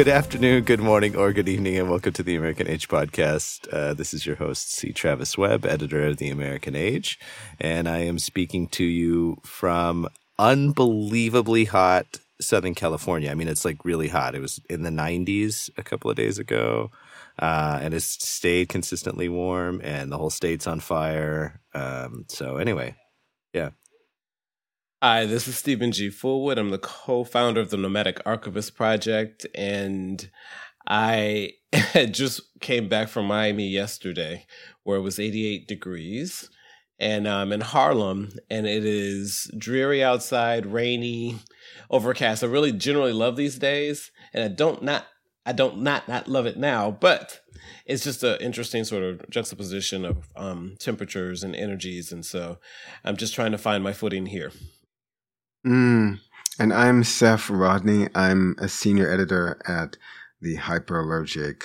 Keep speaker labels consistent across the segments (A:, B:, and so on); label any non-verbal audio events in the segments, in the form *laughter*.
A: Good afternoon, good morning, or good evening, and welcome to the American Age podcast. Uh, this is your host, C. Travis Webb, editor of the American Age, and I am speaking to you from unbelievably hot Southern California. I mean, it's like really hot. It was in the 90s a couple of days ago, uh, and it's stayed consistently warm, and the whole state's on fire. Um, so, anyway.
B: Hi, this is Stephen G. Fullwood. I'm the co founder of the Nomadic Archivist Project, and I *laughs* just came back from Miami yesterday where it was 88 degrees. And I'm in Harlem, and it is dreary outside, rainy, overcast. I really generally love these days, and I don't not I don't not not love it now, but it's just an interesting sort of juxtaposition of um, temperatures and energies, and so I'm just trying to find my footing here.
C: Mm. And I'm Seph Rodney. I'm a senior editor at the Hyperallergic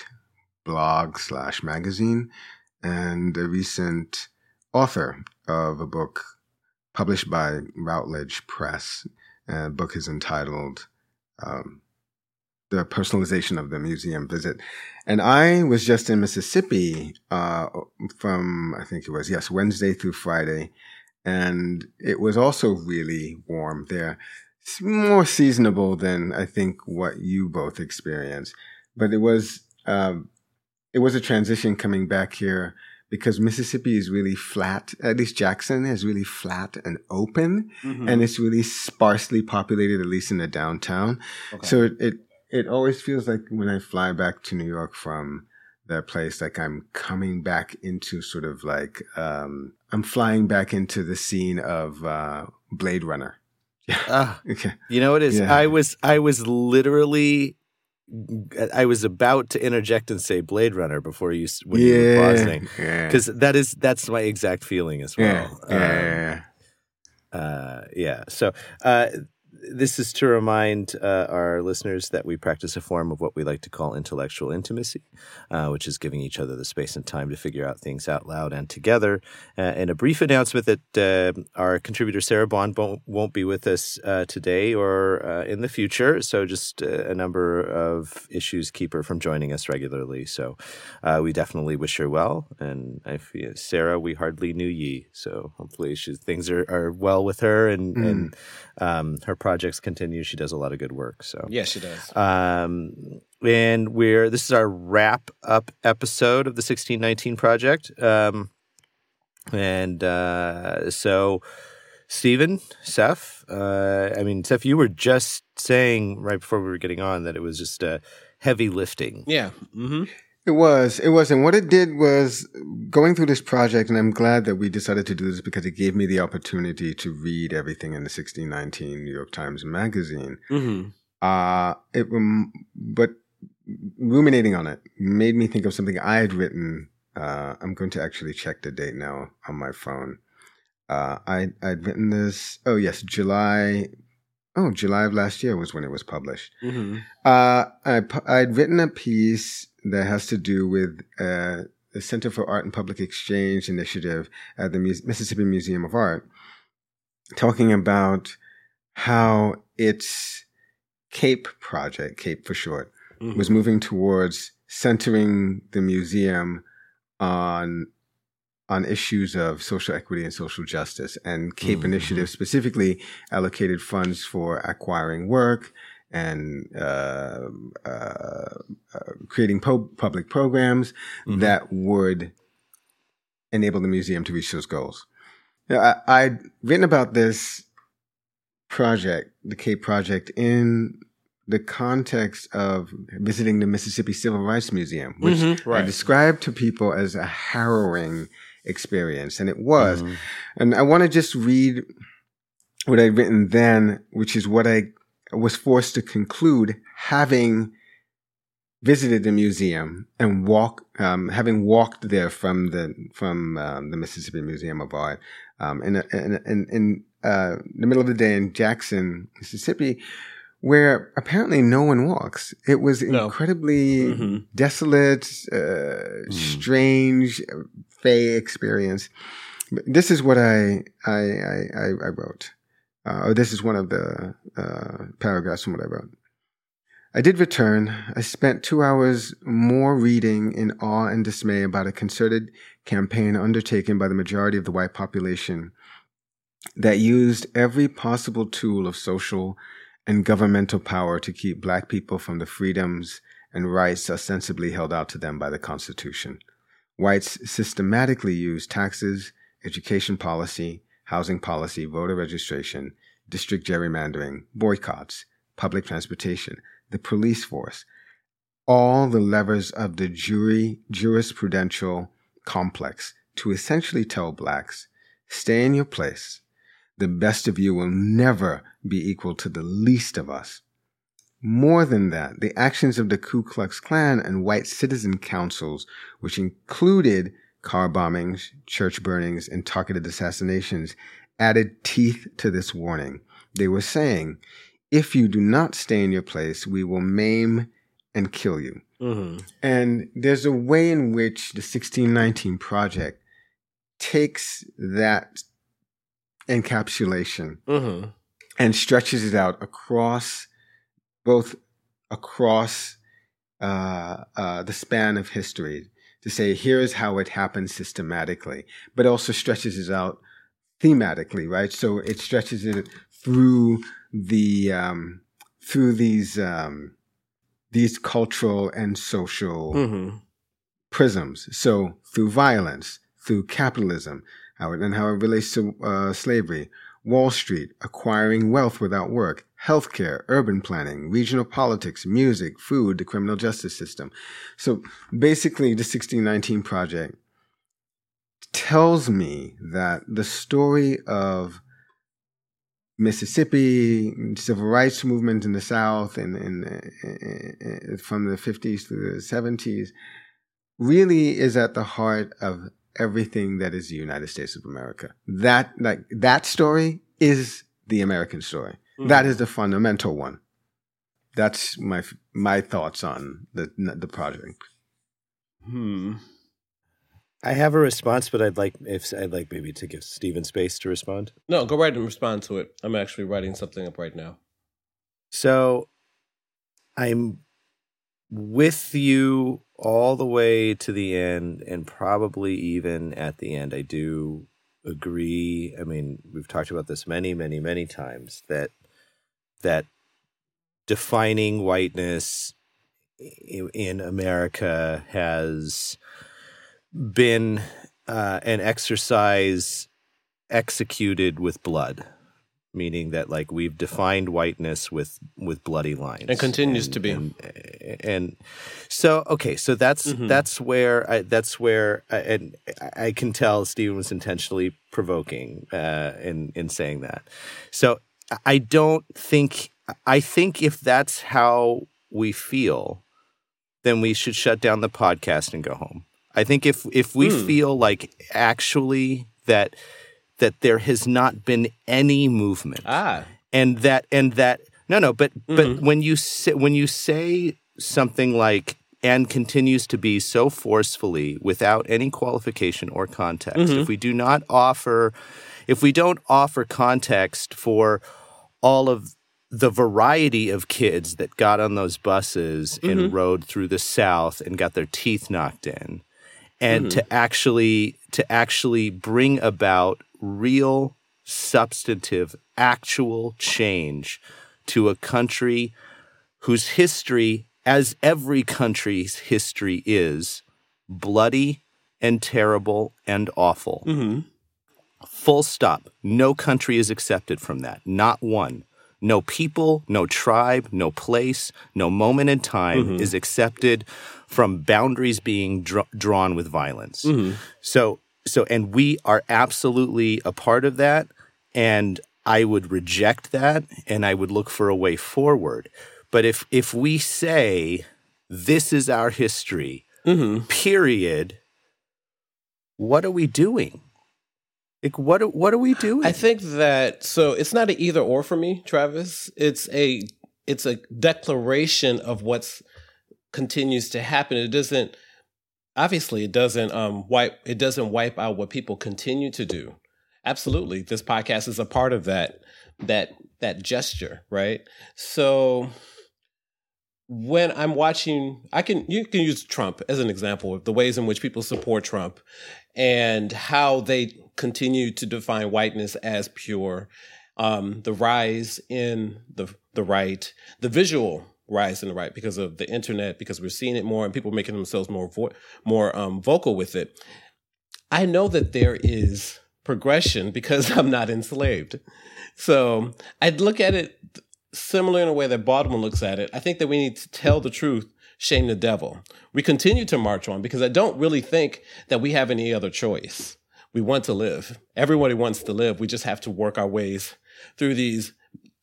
C: blog slash magazine and a recent author of a book published by Routledge Press. The book is entitled um, The Personalization of the Museum Visit. And I was just in Mississippi uh, from, I think it was, yes, Wednesday through Friday and it was also really warm there. It's more seasonable than I think what you both experienced, but it was um, it was a transition coming back here because Mississippi is really flat. At least Jackson is really flat and open, mm-hmm. and it's really sparsely populated, at least in the downtown. Okay. So it, it it always feels like when I fly back to New York from that place like i'm coming back into sort of like um i'm flying back into the scene of uh blade runner
A: yeah *laughs* uh, okay. you know what is yeah. i was i was literally I was about to interject and say Blade Runner before you when yeah, you were pausing because yeah. that is that's my exact feeling as well.
C: Yeah,
A: um, uh, yeah. So uh, this is to remind uh, our listeners that we practice a form of what we like to call intellectual intimacy, uh, which is giving each other the space and time to figure out things out loud and together. Uh, and a brief announcement that uh, our contributor Sarah Bond won't, won't be with us uh, today or uh, in the future. So just a number of issues keep her from joining us regularly. So we definitely wish her well. And if Sarah, we hardly knew ye, so hopefully she, things are, are well with her and mm. and um, her projects continue. She does a lot of good work. So
B: yeah, she does.
A: Um, and we're this is our wrap up episode of the sixteen nineteen project. Um, and uh, so, Stephen, Seph, uh, I mean, Seph, you were just saying right before we were getting on that it was just uh, heavy lifting.
B: Yeah. Mm-hmm.
C: It was. It was. And what it did was going through this project, and I'm glad that we decided to do this because it gave me the opportunity to read everything in the 1619 New York Times Magazine. Mm-hmm. Uh, it, but ruminating on it made me think of something I had written. Uh, I'm going to actually check the date now on my phone. Uh, I, I'd written this, oh, yes, July oh, July of last year was when it was published. Mm-hmm. Uh, I, I'd written a piece that has to do with uh, the Center for Art and Public Exchange initiative at the Mississippi Museum of Art, talking about how its CAPE project, CAPE for short, mm-hmm. was moving towards centering the museum on on issues of social equity and social justice. And CAPE mm-hmm. initiative specifically allocated funds for acquiring work and uh, uh, uh, creating po- public programs mm-hmm. that would enable the museum to reach those goals. I, I'd written about this project, the Cape Project, in the context of visiting the Mississippi Civil Rights Museum, which mm-hmm, right. I described to people as a harrowing experience, and it was. Mm-hmm. And I want to just read what I'd written then, which is what I was forced to conclude having visited the museum and walk, um, having walked there from the from um, the Mississippi Museum of Art, um, in, in, in, in uh, the middle of the day in Jackson, Mississippi, where apparently no one walks. It was incredibly no. mm-hmm. desolate, uh, mm. strange, fey experience. This is what I I I, I wrote. Uh, this is one of the uh, paragraphs from what I wrote. I did return. I spent two hours more reading in awe and dismay about a concerted campaign undertaken by the majority of the white population that used every possible tool of social and governmental power to keep black people from the freedoms and rights ostensibly held out to them by the Constitution. Whites systematically used taxes, education policy, housing policy, voter registration, district gerrymandering, boycotts, public transportation, the police force, all the levers of the jury jurisprudential complex to essentially tell blacks, stay in your place. The best of you will never be equal to the least of us. More than that, the actions of the Ku Klux Klan and white citizen councils, which included car bombings, church burnings, and targeted assassinations, added teeth to this warning. They were saying, if you do not stay in your place, we will maim and kill you. Mm-hmm. And there's a way in which the 1619 Project takes that encapsulation mm-hmm. and stretches it out across both across uh, uh, the span of history to say here's how it happens systematically, but also stretches it out thematically, right? So it stretches it through the um, through these um, these cultural and social mm-hmm. prisms. So through violence, through capitalism, how it, and how it relates to uh, slavery, Wall Street, acquiring wealth without work, healthcare, urban planning, regional politics, music, food, the criminal justice system. So basically, the 1619 Project tells me that the story of Mississippi civil rights movement in the South and, from the 50s to the 70s really is at the heart of everything that is the United States of America. That like that story is the American story. Mm-hmm. That is the fundamental one. That's my my thoughts on the the project.
A: Hmm. I have a response, but I'd like if I'd like maybe to give Stephen space to respond.
B: No, go right and respond to it. I'm actually writing something up right now.
A: So I'm with you all the way to the end, and probably even at the end. I do agree. I mean, we've talked about this many, many, many times that that defining whiteness in America has been uh, an exercise executed with blood meaning that like we've defined whiteness with with bloody lines.
B: And continues and, to be.
A: And, and, so okay so that's mm-hmm. that's where I, that's where I, and I can tell Stephen was intentionally provoking uh, in in saying that. So I don't think I think if that's how we feel then we should shut down the podcast and go home I think if if we mm. feel like actually that that there has not been any movement,
B: ah.
A: and that and that no no, but mm-hmm. but when you say when you say something like and continues to be so forcefully without any qualification or context, mm-hmm. if we do not offer, if we don't offer context for all of the variety of kids that got on those buses mm-hmm. and rode through the South and got their teeth knocked in and mm-hmm. to actually to actually bring about real substantive actual change to a country whose history as every country's history is bloody and terrible and awful mm-hmm. Full stop no country is accepted from that not one no people, no tribe, no place, no moment in time mm-hmm. is accepted from boundaries being dr- drawn with violence. Mm-hmm. So, so, and we are absolutely a part of that. And I would reject that and I would look for a way forward. But if, if we say this is our history, mm-hmm. period, what are we doing? Like what what are we doing?
B: I think that so it's not an either or for me, Travis. It's a it's a declaration of what's continues to happen. It doesn't obviously it doesn't um wipe it doesn't wipe out what people continue to do. Absolutely. This podcast is a part of that that that gesture, right? So when I'm watching, I can you can use Trump as an example of the ways in which people support Trump and how they continue to define whiteness as pure. Um, the rise in the the right, the visual rise in the right because of the internet, because we're seeing it more and people making themselves more vo- more um, vocal with it. I know that there is progression because *laughs* I'm not enslaved. So I'd look at it similar in a way that Baldwin looks at it. I think that we need to tell the truth, shame the devil. We continue to march on because I don't really think that we have any other choice. We want to live. Everybody wants to live. We just have to work our ways through these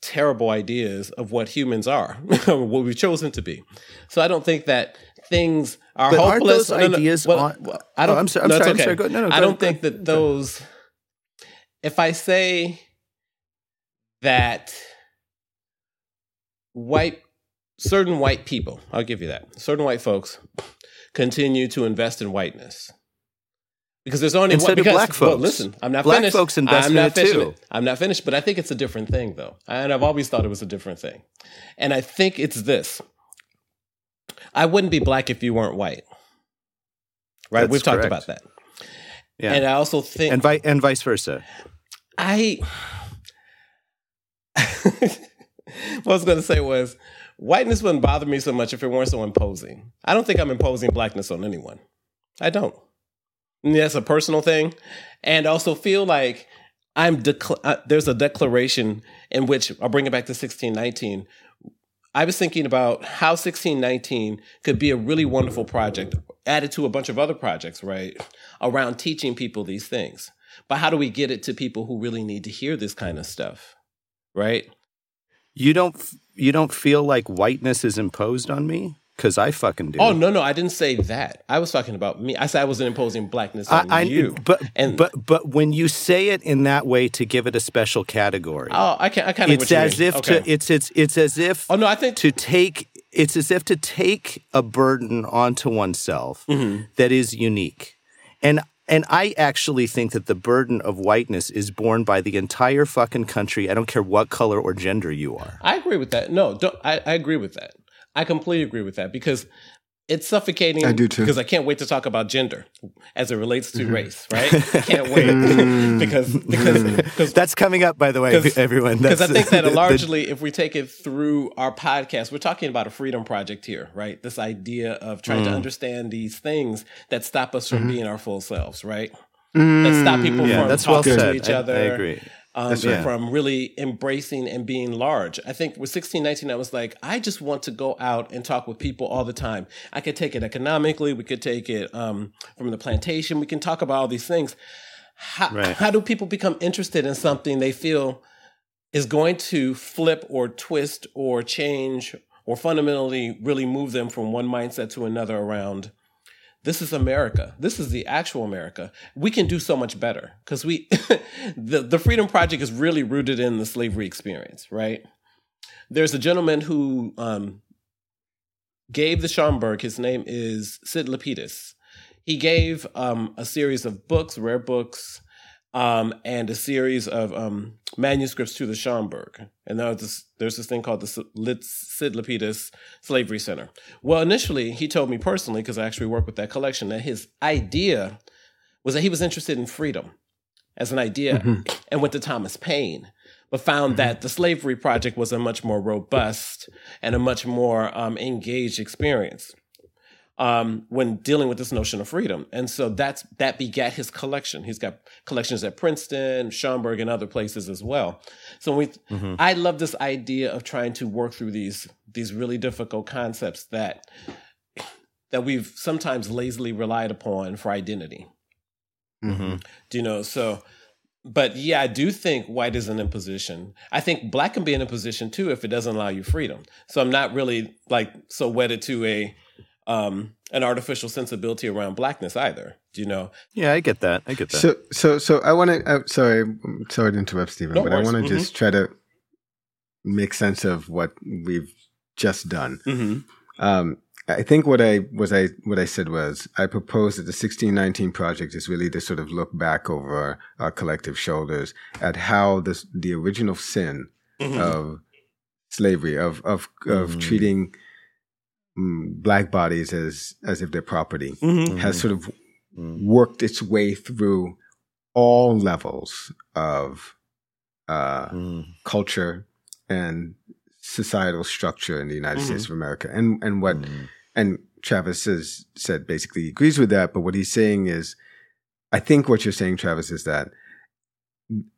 B: terrible ideas of what humans are, *laughs* what we've chosen to be. So I don't think that things are
A: but
B: hopeless.
A: Aren't those no, ideas
B: no,
A: well, on, I don't. Oh, I'm sorry. I'm
B: no,
A: sorry.
B: Okay.
A: I'm sorry. Go, no, no,
B: I don't think that those. If I say that white certain white people, I'll give you that. Certain white folks continue to invest in whiteness. Because there's only
A: Instead
B: one, because,
A: of black folks.
B: Well, listen, I'm not
A: black
B: finished.
A: folks invest
B: I'm not
A: in it too.
B: I'm not finished, but I think it's a different thing, though, and I've always thought it was a different thing. And I think it's this: I wouldn't be black if you weren't white. Right?
A: That's
B: We've talked
A: correct.
B: about that.
A: Yeah.
B: And I also think,
A: and, vi- and vice versa.
B: I *laughs* what I was going to say was whiteness wouldn't bother me so much if it weren't so imposing. I don't think I'm imposing blackness on anyone. I don't. That's a personal thing, and also feel like I'm. Uh, there's a declaration in which I'll bring it back to 1619. I was thinking about how 1619 could be a really wonderful project, added to a bunch of other projects, right, around teaching people these things. But how do we get it to people who really need to hear this kind of stuff, right?
A: You don't. You don't feel like whiteness is imposed on me because I fucking do.
B: Oh no, no, I didn't say that. I was talking about me. I said I wasn't imposing blackness on
A: I, I,
B: you.
A: But
B: and
A: but but when you say it in that way to give it a special category,
B: oh, I can I kind of
A: it's as if
B: okay.
A: to it's it's it's as if
B: oh no, I think
A: to take it's as if to take a burden onto oneself
B: Mm-hmm.
A: that is unique, and and I actually think that the burden of whiteness is borne by the entire fucking country. I don't care what color or gender you are.
B: I agree with that. No, don't, I, I agree with that. I completely agree with that because it's suffocating.
C: I do too.
B: Because I can't wait to talk about gender as it relates to
A: Mm-hmm.
B: race. Right? I *laughs* can't wait because because because
A: That's coming up, by the way, everyone. *laughs*
B: because I think *laughs* that
A: the- the-
B: largely, if we take it through our podcast, we're talking about a freedom project here, right? This idea of trying
A: Mm.
B: to understand these things that stop us from being our full selves, right? That stop people
A: Mm-hmm. yeah,
B: from
A: that's well
B: talking to each
A: I-
B: other.
A: I agree.
B: Um,
C: right.
B: From really embracing and being large. I think with 1619, I was like, I just want to go out and talk with people all the time. I could take it economically. We could take it um, from the plantation. We can talk about all these things. How,
A: Right.
B: how do people become interested in something they feel is going to flip or twist or change or fundamentally really move them from one mindset to another around this is America. This is the actual America. We can do so much better because we, *laughs* the, the Freedom Project is really rooted in the slavery experience, right? There's a gentleman who um, gave the Schomburg, his name is Sid Lapidus. He gave um, a series of books, rare books, um, and a series of um, manuscripts to the Schomburg. And there's this, there's this thing called the Sid Lapidus Slavery Center. Well, initially, he told me personally, because I actually work with that collection, that his idea was that he was interested in freedom as an idea and went to Thomas Paine, but found that the Slavery Project was a much more robust and a much more um, engaged experience um, when dealing with this notion of freedom. And so that's that begat his collection. He's got collections at Princeton, Schomburg, and other places as well. So we, I love this idea of trying to work through these these really difficult concepts that that we've sometimes lazily relied upon for identity.
A: Mm-hmm.
B: Do you know? So, but yeah, I do think white is an imposition. I think black can be in a position too if it doesn't allow you freedom. So I'm not really like so wedded to a um an artificial sensibility around blackness either. Do you know?
A: Yeah, I get that. I get that.
C: So, so, so I want to. Uh, sorry, sorry to interrupt, Stephen,
B: No
C: but I want to
B: Mhm.
C: just try to make sense of what we've just done.
B: Mm-hmm.
C: Um, I think what I was I what I said was I proposed that the 1619 project is really to sort of look back over our, our collective shoulders at how this the original sin
B: Mm-hmm.
C: of slavery of of of
A: Mhm.
C: treating mm, black bodies as as if they're property mm-hmm. has sort of mm-hmm. worked its way through all levels of uh, mm. culture and societal structure in the United mm-hmm. States of America. And and what mm. and Travis has said basically agrees with that, but what he's saying is I think what you're saying, Travis, is that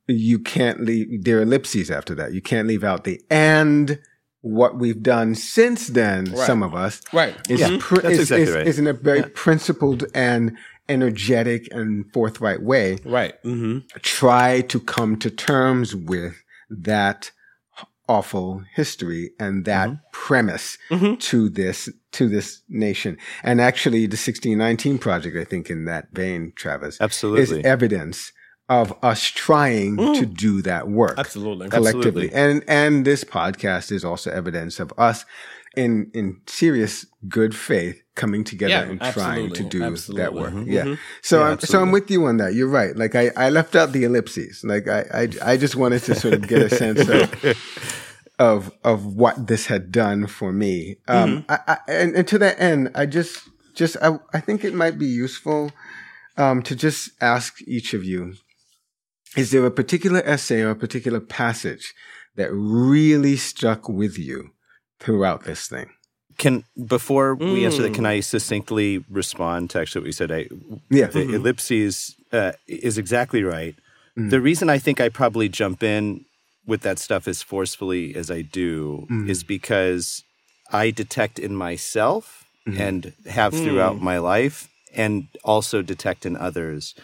C: you can't leave there are ellipses after that. You can't leave out the and what we've done since then,
B: right.
C: some of us,
B: right,
C: is,
A: yeah,
C: pr-
A: that's
C: is,
A: exactly
C: is,
A: right.
C: is in a very
A: yeah.
C: principled and energetic and forthright way.
B: Right. Mm-hmm.
C: Try to come to terms with that awful history and that mm-hmm. premise mm-hmm. to this to this nation. And actually, the 1619 project, I think, in that vein, Travis,
A: absolutely
C: is evidence of us trying mm. to do that work
B: absolutely
C: collectively
A: absolutely.
C: and and this podcast is also evidence of us in in serious good faith coming together
B: yeah,
C: and
B: absolutely.
C: trying to do
B: absolutely.
C: that work
B: mm-hmm.
C: yeah so
A: yeah,
C: I'm, so I'm with you on that you're right like I I left out the ellipses like I I, I just wanted to sort of get a sense of *laughs* of of what this had done for me um mm-hmm. I, I, and, and to that end I just just I, I think it might be useful um, to just ask each of you is there a particular essay or a particular passage that really stuck with you throughout this thing?
A: Can before mm. we answer that, can I succinctly respond to actually what you said? I,
C: yeah,
A: the
C: mm-hmm.
A: ellipses uh, is exactly right. Mm. The reason I think I probably jump in with that stuff as forcefully as I do mm. is because I detect in myself mm. and have throughout my life, and also detect in others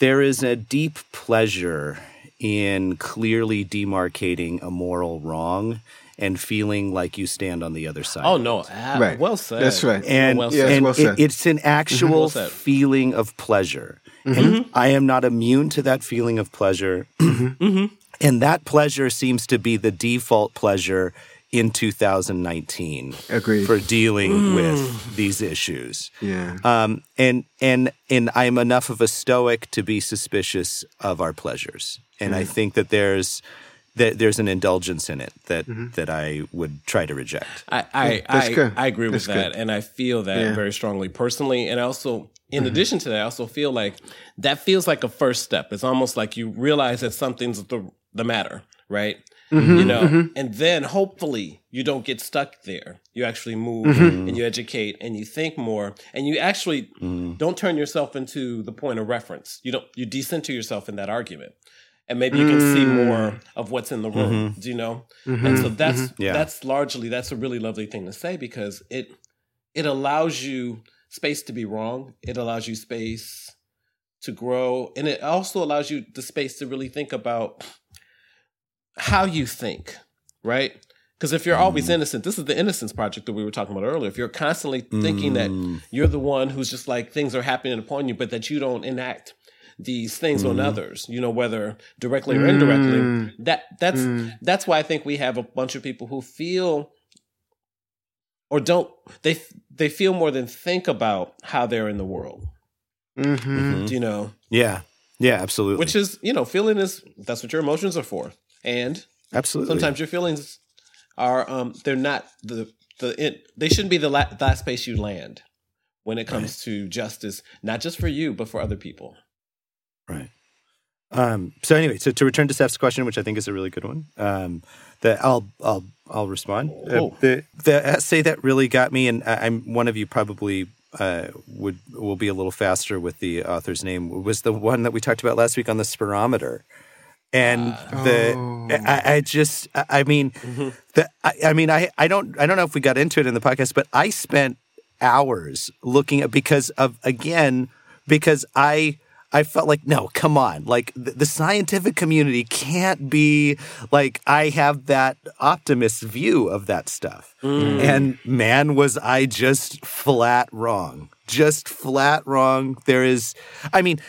A: there is a deep pleasure in clearly demarcating a moral wrong and feeling like you stand on the other side.
B: Oh no, uh,
C: right.
B: well said.
C: That's right.
A: And,
B: well
C: yes,
A: and
C: well said.
A: it, it's an actual
B: well
A: feeling of pleasure.
C: Mm-hmm.
A: And I am not immune to that feeling of pleasure.
B: Mm-hmm.
A: And that pleasure seems to be the default pleasure in 2019
C: Agreed.
A: for dealing mm. with these issues.
C: Yeah.
A: Um, and and and I'm enough of a stoic to be suspicious of our pleasures, and mm. I think that there's that there's an indulgence in it that mm-hmm. that I would try to reject.
B: I I I, I, agree with that, and I feel that yeah. very strongly personally, and I also. In mm-hmm. addition to that, I also feel like that feels like a first step. It's almost like you realize that something's the, the matter, right?
C: Mm-hmm,
B: you know,
C: mm-hmm.
B: and then hopefully you don't get stuck there. You actually move
C: Mm-hmm.
B: and you educate and you think more and you actually
A: Mm.
B: don't turn yourself into the point of reference. You don't, you decenter yourself in that argument. And maybe you can see
C: Mm.
B: more of what's in the room.
A: Mm-hmm.
B: Do you know?
C: Mhm,
B: And so that's
A: Yeah.
B: that's largely that's a really lovely thing to say because it it allows you space to be wrong. It allows you space to grow, and it also allows you the space to really think about how you think, right? Because if you're always
A: Mm.
B: innocent, this is the innocence project that we were talking about earlier. If you're constantly thinking that
A: Mm.
B: you're the one who's just like things are happening upon you, but that you don't enact these things on
A: Mhm.
B: others, you know, whether directly or indirectly,
C: Mm.
B: that that's
C: Mm.
B: that's why I think we have a bunch of people who feel or don't they they feel more than think about how they're in the world.
C: Mm-hmm.
B: You know,
A: Yeah, yeah, absolutely.
B: which is you know, feeling is that's what your emotions are for, and
A: absolutely
B: sometimes your feelings are um they're not the the it, they shouldn't be the la- last place you land when it comes to justice, not just for you but for other people.
A: Right. Um, so anyway, so to return to Seph's question, which I think is a really good one, um, that I'll I'll I'll respond. Uh,
B: Oh.
A: the the essay that really got me, and I, I'm one of you probably uh, would will be a little faster with the author's name was the one that we talked about last week on the spirometer. And uh, the
C: Oh.
A: I, I just I I mean mm-hmm. the I, I mean I I don't I don't know if we got into it in the podcast, but I spent hours looking at because of again because I I felt like no, come on, like the, the scientific community can't be like I have that optimist view of that stuff, mm. and man, was I just flat wrong, just flat wrong. There is, I mean,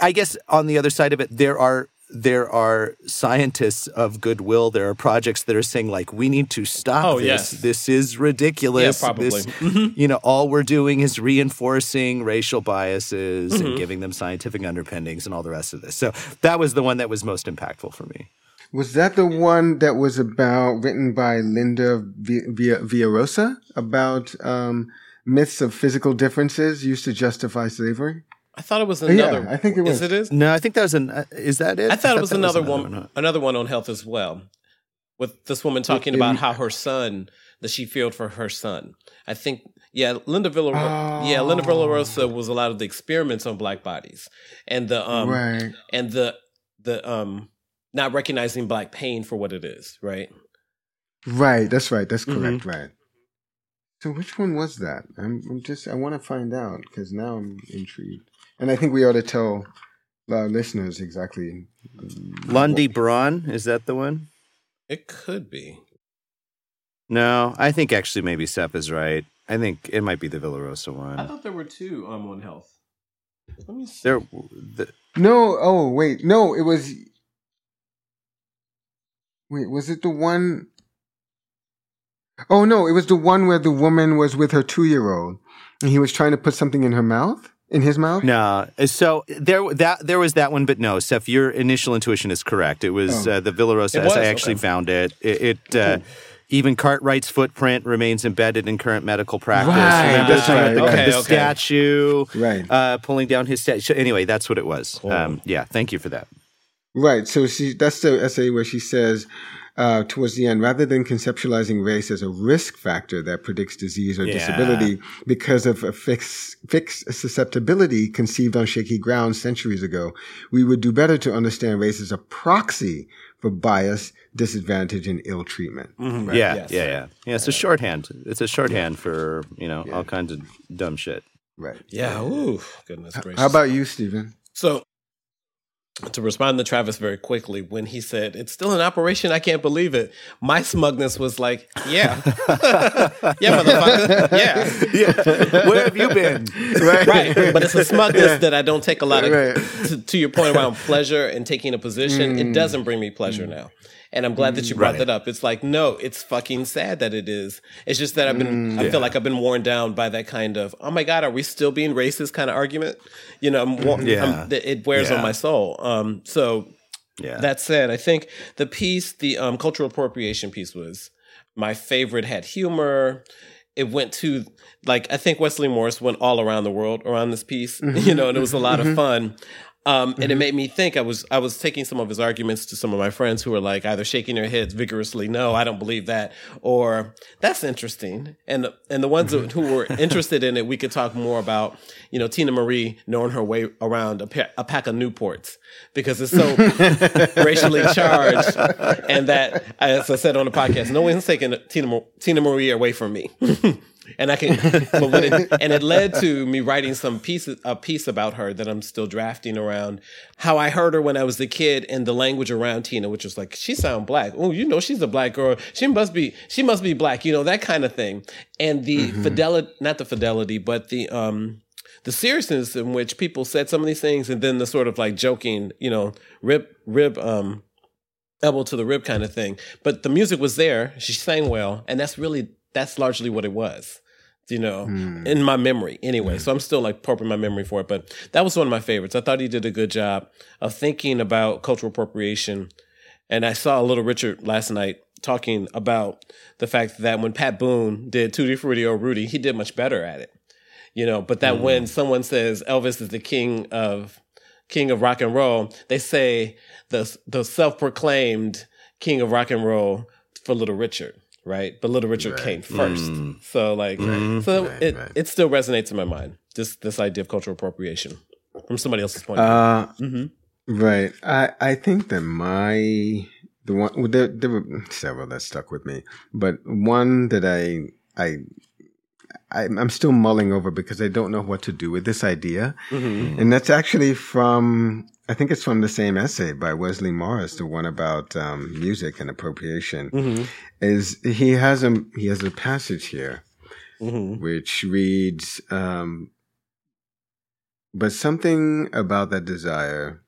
A: I guess on the other side of it, there are there are scientists of goodwill. There are projects that are saying like we need to stop
B: Oh,
A: this.
B: yes.
A: This is ridiculous.
B: Yeah, probably.
A: This-
B: Mhm.
A: you know, all we're doing is reinforcing racial biases
B: Mm-hmm.
A: and giving them scientific underpinnings and all the rest of this. So that was the one that was most impactful for me.
C: Was that the one that was about written by Linda Villarosa about um, myths of physical differences used to justify slavery?
B: I thought it was another.
C: Yeah, I think it was.
B: Is it is?
A: No, I think that was an. Uh, is that it?
B: I thought, I thought it was another, was another one. one another one on health as well, with this woman talking about how her son that she feared for her son. I think. Yeah, Linda Villa. Oh. Yeah, Linda Villarosa was a lot of the experiments on black bodies, and the um right. and the the um not recognizing black pain for what it is. Right.
C: Right. That's right. That's correct. Mm-hmm. Right. So which one was that? I'm, I'm just I want to find out because now I'm intrigued. And I think we ought to tell our listeners exactly.
A: Lundy Braun, is that the one?
B: It could be.
A: No, I think actually maybe Seph is right. I think it might be the Villarosa one.
B: I thought there were two um, on One Health. Let me see.
A: There, the,
C: no, oh wait, no, it was. Wait, was it the one? Oh no, it was the one where the woman was with her two-year-old, and he was trying to put something in her mouth in his mouth?
A: No. So there that there was that one, but no, Seph, your initial intuition is correct. It was oh. uh, the Villarosa. As I actually okay. found it. It. it uh, Even Cartwright's footprint remains embedded in current medical practice.
C: Right, that's right.
A: The,
C: okay,
A: the
C: okay.
A: statue,
C: right?
A: Uh, pulling down his statue. Anyway, that's what it was. Cool. Um, yeah, thank you for that.
C: Right. So she that's the essay where she says uh, towards the end, rather than conceptualizing race as a risk factor that predicts disease or yeah. disability because of a fixed, fixed susceptibility conceived on shaky ground centuries ago, we would do better to understand race as a proxy for bias, disadvantage, and ill treatment.
A: Mm-hmm. Right? Yeah, yes. yeah, yeah, yeah. It's a shorthand. It's a shorthand yeah. for you know yeah. all kinds of dumb shit.
C: Right.
B: Yeah. Ooh, goodness gracious.
C: How about you, Stephen?
B: So to respond to Travis very quickly when he said, It's still in operation. I can't believe it. My smugness was like, Yeah. *laughs* yeah, motherfucker. Yeah.
A: yeah. Where have you been?
B: Right. right. But it's a smugness yeah. that I don't take a lot of, right. to, to, your point around pleasure and taking a position. Mm. It doesn't bring me pleasure mm. now. And I'm glad that you brought right. that up. It's like, no, it's fucking sad that it is. It's just that I've been, mm, I feel like I've been worn down by that kind of, oh my God, are we still being racist kind of argument? You know, I'm, yeah. I'm, it wears yeah. on my soul. Um, so yeah. that said, I think the piece, the um, cultural appropriation piece was my favorite, had humor. It went to, like, I think Wesley Morris went all around the world around this piece, mm-hmm. *laughs* you know, and it was a lot mm-hmm. of fun. Um, mm-hmm. And it mm-hmm. made me think. I was I was taking some of his arguments to some of my friends who were like either shaking their heads vigorously, no, I don't believe that, or that's interesting. And and the ones mm-hmm. who were interested in it, we could talk more about. You know, Teena Marie knowing her way around a, pa- a pack of Newports because it's so *laughs* racially charged, and that as I said on the podcast, no one's taking Tina Teena Marie away from me. *laughs* and I can, but it, and it led to me writing some piece, a piece about her that I'm still drafting around how I heard her when I was a kid and the language around Teena, which was like, she sound black. Oh, you know, she's a black girl. She must be, she must be black, you know, that kind of thing. And the mm-hmm. fidelity, not the fidelity, but the, um, the seriousness in which people said some of these things and then the sort of like joking, you know, rib, rib, um, elbow to the rib kind of thing. But the music was there. She sang well. And that's really that's largely what it was you know, mm. in my memory anyway. Mm. So I'm still like purping my memory for it. But that was one of my favorites. I thought he did a good job of thinking about cultural appropriation. And I saw a Little Richard last night talking about the fact that when Pat Boone did Tutti Frutti or Rudy, he did much better at it. You know, but that mm. when someone says Elvis is the king of king of rock and roll, they say the the self proclaimed king of rock and roll for Little Richard right? But Little Richard right. came first. Mm. So like mm. so right, it right. it still resonates in my mind. Just this idea of cultural appropriation from somebody else's point uh, of view.
C: Mm-hmm. Right. I I think that my the one there there were several that stuck with me, but one that I I I'm still mulling over because I don't know what to do with this idea. Mm-hmm. And that's actually from, I think it's from the same essay by Wesley Morris, the one about um, music and appropriation. Mm-hmm. Is he has a he has a passage here, mm-hmm. which reads, um, "But something about that desire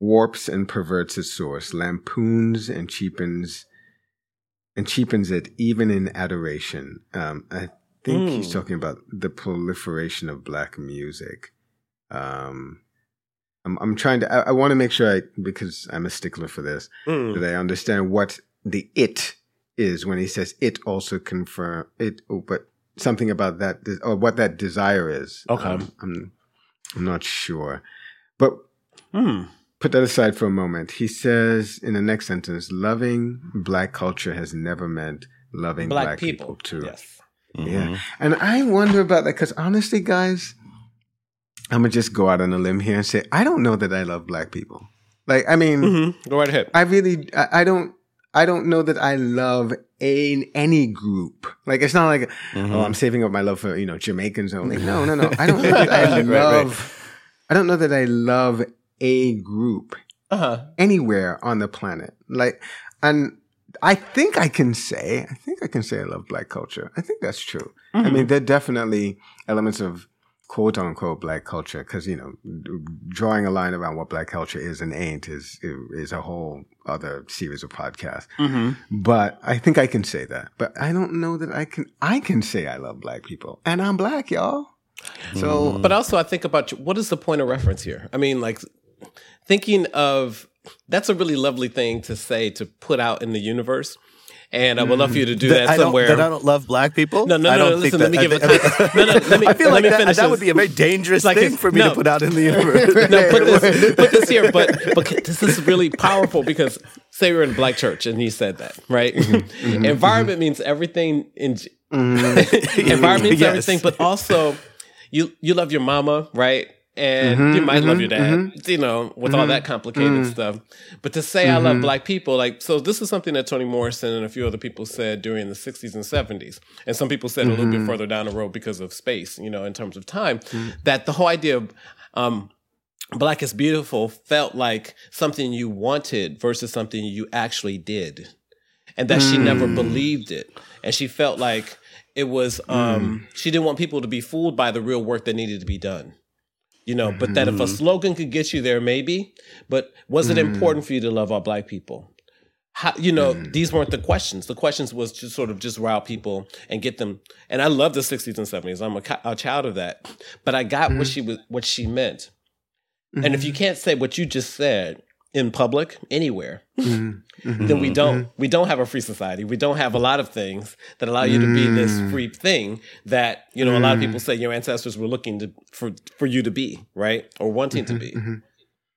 C: warps and perverts its source, lampoons and cheapens." And cheapens it even in adoration. Um, I think he's hmm. talking about the proliferation of black music. Um, I'm, I'm trying to, I, I want to make sure I, because I'm a stickler for this,
B: Mm.
C: that I understand what the it is when he says it also confirm it, oh, but something about that, or what that desire is.
B: Okay.
C: Um, I'm, I'm not sure. But
B: Hmm.
C: put that aside for a moment. He says in the next sentence, loving black culture has never meant loving
B: Black,
C: black,
B: people.
C: people. too.
B: Yes.
C: Yeah. And I wonder about that because honestly, guys, I'm going to just go out on a limb here and say, I don't know that I love black people. Like, I mean,
B: hmm Go right ahead.
C: I really, I, I don't. I don't know that I love a, any group. Like it's not like
A: Mm-hmm.
C: oh I'm saving up my love for you know Jamaicans only. No, no, no. I *laughs* don't know that I
A: Right, right.
C: love. I don't know that I love a group
B: Uh huh.
C: anywhere on the planet. Like, and I think I can say, I think I can say I love black culture. I think that's true. I mean, there are definitely elements of quote unquote black culture because, you know, drawing a line around what black culture is and ain't is, is a whole other series of podcasts.
B: Mm-hmm.
C: But I think I can say that. But I don't know that I can, I can say I love black people and I'm black, y'all. So,
B: But also, I think about what is the point of reference here? I mean, like thinking of that's a really lovely thing to say to put out in the universe. And I would love for you to do that,
A: I don't,
B: somewhere.
A: that I don't love black people.
B: No, no,
A: I
B: no, listen,
A: think
B: let me
A: that-
B: give
A: I
B: it-
A: think- *laughs*
B: no, no, let *laughs* me-
A: I feel
B: let
A: like
B: me
A: that, that would be a very dangerous
B: Like
A: thing for me
B: no.
A: to put out in the *laughs* universe.
B: no, put this, put this here, but but this is really powerful because say we're in a black church and he said that, right?
A: Mm-hmm.
B: mm-hmm environment mm-hmm. means everything. In mm-hmm. environment means
A: Yes.
B: everything, but also you you love your mama, right? And
A: Mm-hmm,
B: you might love your dad, you know, with all that complicated stuff. But to say I
A: Mm-hmm.
B: love black people, like, so this is something that Toni Morrison and a few other people said during the 60s and 70s. And some people said a little
A: Mm-hmm.
B: bit further down the road because of space, you know, in terms of time, that the whole idea of, um, Black is Beautiful felt like something you wanted versus something you actually did. And that she never believed it. And she felt like it was, um, she didn't want people to be fooled by the real work that needed to be done. You know, but that if a mm-hmm. slogan could get you there, maybe, but was it mm-hmm. important for you to love all black people? How, you know, mm. these weren't the questions. The questions was to sort of just rile people and get them. And I love the 60s and 70s. I'm a, a child of that. But I got what mm-hmm. she was, what she meant. And if you can't say what you just said in public anywhere, *laughs* mm-hmm. mm-hmm. then we mm-hmm. don't. We don't have a free society. We don't have a lot of things that allow you to be this mm. free thing that you know a lot of people mm. say your ancestors were looking to for for you to be right? Or wanting to be.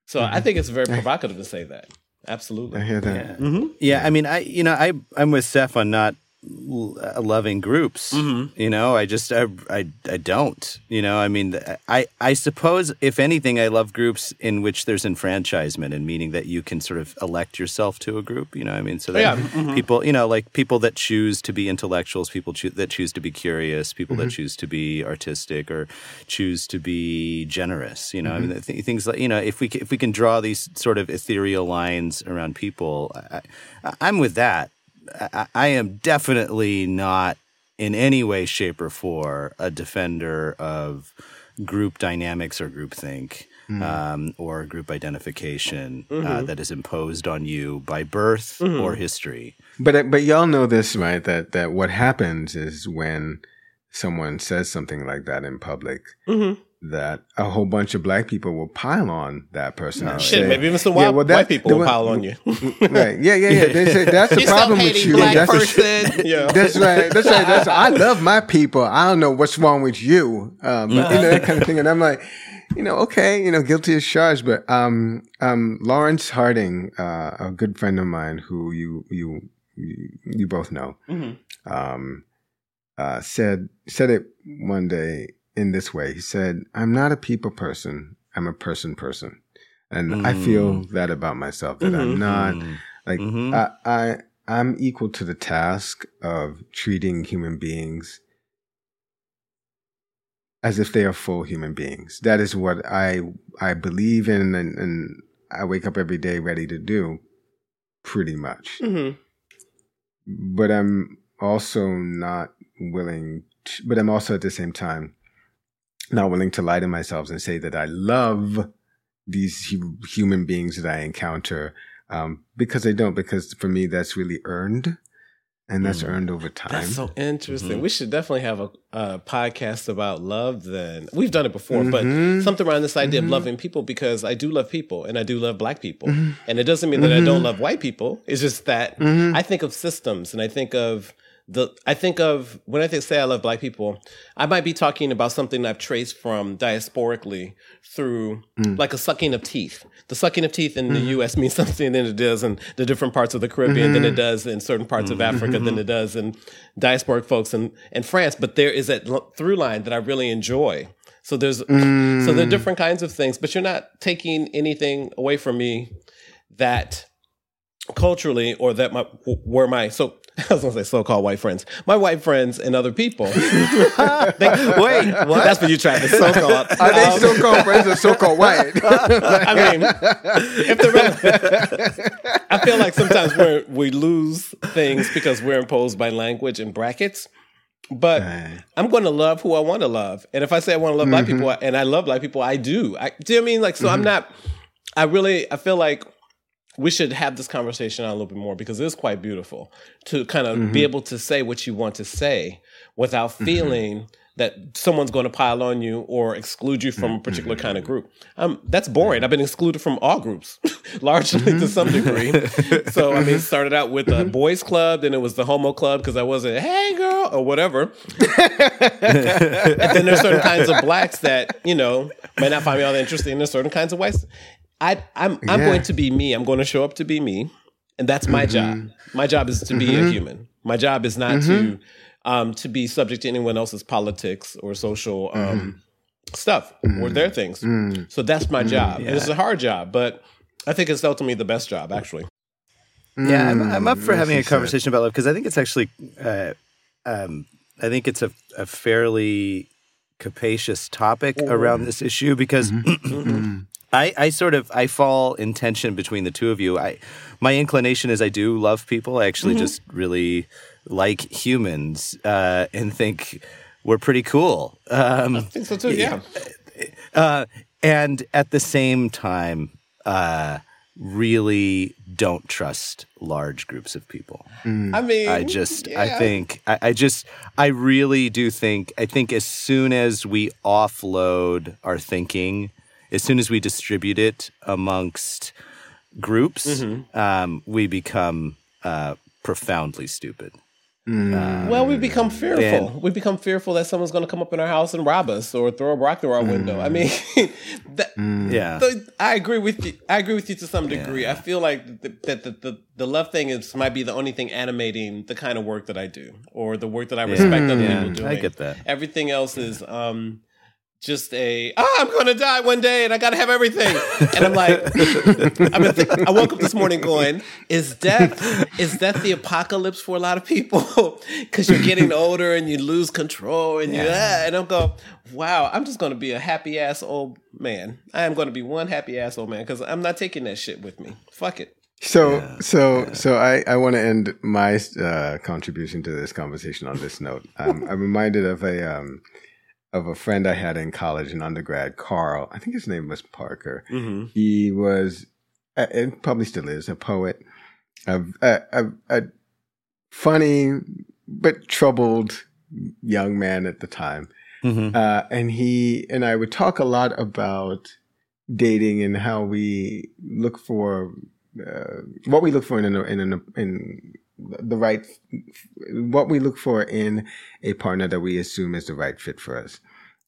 B: So I think it's very provocative to say that. Absolutely.
C: I hear that.
A: Yeah, I mean, I you know, I I'm with Seph on not l- loving groups.
B: Mm-hmm.
A: You know, I just I, I I don't. You know, I mean, I I suppose if anything, I love groups in which there's enfranchisement and meaning that you can sort of elect yourself to a group. You know, I mean, so that
B: Yeah, mm-hmm.
A: people, you know, like people that choose to be intellectuals, people choo- that choose to be curious, people
B: Mm-hmm.
A: that choose to be artistic or choose to be generous. You know, I
B: Mm-hmm.
A: mean, th- things like you know, if we if we can draw these sort of ethereal lines around people, I, I'm with that. I, I am definitely not in any way, shape, or form a defender of group dynamics or groupthink. Um, or group identification uh, that is imposed on you by birth or history.
C: But but y'all know this, right? That that what happens is when someone says something like that in public, that a whole bunch of black people will pile on that person. and
B: Shit,
C: say,
B: maybe even some
C: "Yeah,
B: white,
C: well, that-
B: white people
C: the
B: will pile on you. *laughs*
C: Right? Yeah, yeah, yeah. They say that's the
B: You're
C: problem with you.
B: black
C: That's the-
B: person. *laughs* yeah.
C: That's right. That's right. That's I love my people. I don't know what's wrong with you. Um, but, you know that kind of thing. And I'm like, you know, okay, you know, guilty as charged. But um, um, Lawrence Harding, uh, a good friend of mine, who you you you, you both know, um, uh, said said it one day in this way. He said, "I'm not a people person. I'm a person person." And I feel that about myself that I'm not like
A: Mhm.
C: I, I I'm equal to the task of treating human beings as if they are full human beings. That is what I I believe in and, and I wake up every day ready to do, pretty much.
B: Mhm.
C: But I'm also not willing to, but I'm also at the same time not willing to lie to myself and say that I love these hu- human beings that I encounter um, because I don't. Because for me, that's really earned. and that's mm. earned over time.
B: That's so interesting. Mm-hmm. We should definitely have a, a, podcast about love. Then we've done it before, mm-hmm. but something around this idea mm-hmm. of loving people because I do love people and I do love black people, mm-hmm. and it doesn't mean that I don't mm-hmm. love white people. It's just that mm-hmm. I think of systems and I think of the I think of when I think say I love black people, I might be talking about something I've traced from diasporically through mm. like a sucking of teeth. The sucking of teeth in mm. the mm-hmm. U.S. *laughs* means something than it does in the different parts of the Caribbean mm-hmm. than it mm-hmm. does in certain parts mm-hmm. of Africa than mm-hmm. it does in diasporic folks in, in France. But there is that through line that I really enjoy. So there's mm. so there are different kinds of things, but you're not taking anything away from me that culturally or that my were my so *laughs* I was gonna say so-called white friends, my white friends and other people. *laughs* they,
A: wait, *laughs* what?
B: That's what you tried to so-called.
C: Are they um, so-called friends or so-called white?
B: I mean, if the I feel like sometimes we we lose things because we're imposed by language and brackets. But right. I'm going to love who I want to love, and if I say I want to love mm-hmm. black people and I love black people, I do. I, do you know I mean like so? Mm-hmm. I'm not. I really I feel like we should have this conversation a little bit more because it is quite beautiful to kind of mm-hmm. be able to say what you want to say without mm-hmm. feeling mm-hmm. that someone's going to pile on you or exclude you from a particular kind of mm-hmm. group. Um, that's boring. I've been excluded from all groups, *laughs* largely to mm-hmm. some degree. so I mean, it started out with a boys' club, then it was the homo club because I wasn't hey girl or whatever. *laughs* and then there's certain kinds of blacks that you know might not find me all that interesting. There's certain kinds of whites I I'm I'm yeah. going to be me. I'm going to show up to be me, and that's my mm-hmm. job. My job is to mm-hmm. be a mm-hmm. human. My job is not mm-hmm. to um to be subject to anyone else's politics or social um mm-hmm. stuff or their things. So that's my job. Yeah. it's a hard job, but I think it's ultimately the best job actually.
A: Yeah, I'm, I'm up for having a conversation about love because I think it's actually, uh, um, I think it's a, a fairly capacious topic around this issue because *clears throat* I, I sort of I fall in tension between the two of you. I my inclination is I do love people. I actually mm-hmm. just really like humans uh, and think we're pretty cool.
B: Um, I think so too. Yeah.
A: Uh, and at the same time, uh, really don't trust large groups of people.
B: Mm. I mean,
A: I just, yeah. I think, I, I, just, I really do think, I think as soon as we offload our thinking as soon as we distribute it amongst groups, mm-hmm. um, we become uh, profoundly stupid.
B: Mm. Um, well, we become fearful. And, we become fearful that someone's going to come up in our house and rob us or throw a rock through our mm. window. I mean, *laughs* that, mm. yeah, the, I agree with you. I agree with you to some degree. Yeah. I feel like the, that the, the, the love thing is might be the only thing animating the kind of work that I do or the work that I respect yeah. other yeah. people doing.
A: I get that.
B: Everything else is. Um, just a oh, I'm going to die one day and I got to have everything. And I'm like, I mean, I woke up this morning going, is death is death the apocalypse for a lot of people? *laughs* Because you're getting older and you lose control and yeah. you ah, and I'm going, wow, I'm just going to be a happy ass old man. I am going to be one happy ass old man because I'm not taking that shit with me. Fuck it.
C: So, yeah, so, yeah. so I, I want to end my uh, contribution to this conversation on this note. Um, I'm reminded of a, um, of a friend I had in college in undergrad, Carl. I think his name was Parker. Mm-hmm. He was, and probably still is, a poet, a, a, a, funny but troubled young man at the time. Mm-hmm. Uh, and he and I would talk a lot about dating and how we look for uh, what we look for in a, in in the right what we look for in a partner that we assume is the right fit for us.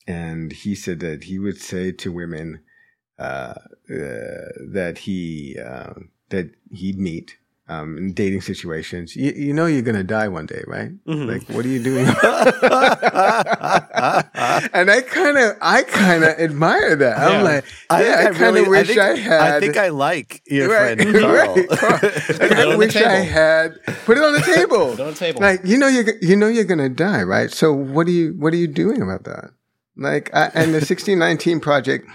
C: And he said that he would say to women uh, uh, that he uh, that he'd meet um, in dating situations. You, you, know you're gonna die one day, right? Mm-hmm. Like, what are you doing? *laughs* and I kind of, I kind of admire that. Yeah. I'm like, yeah, I, I, I kind of really, wish I, think, I, had.
A: I think I like your right, friend Carl. *laughs* Right, Carl.
C: I *laughs* kind of wish I had put it on the table.
B: put it on the table.
C: Like, you know, you you know you're gonna die, right? So what are you what are you doing about that? Like, I, and the 1619 project,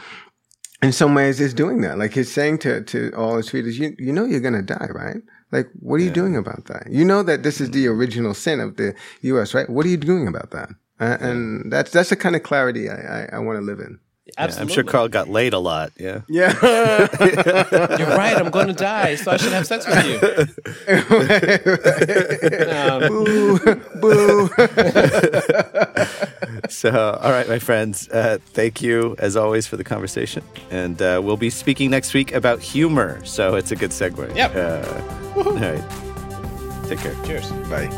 C: in some ways, is doing that. Like, he's saying to, to all his readers, you, you know, you're going to die, right? Like, what are you doing about that? You know that this is the original sin of the U.S., right? What are you doing about that? Uh, and that's that's the kind of clarity I, I, I want to live in.
B: Absolutely.
A: Yeah, I'm sure Carl got laid a lot. Yeah.
C: Yeah. *laughs*
B: You're right. I'm going to die, so I should have sex with you. *laughs* um,
C: boo, boo. *laughs*
A: so, all right, my friends, uh, thank you as always for the conversation. And uh, we'll be speaking next week about humor. So it's a good segue.
B: Yep.
A: Uh, all right. Take care.
B: Cheers.
C: Bye.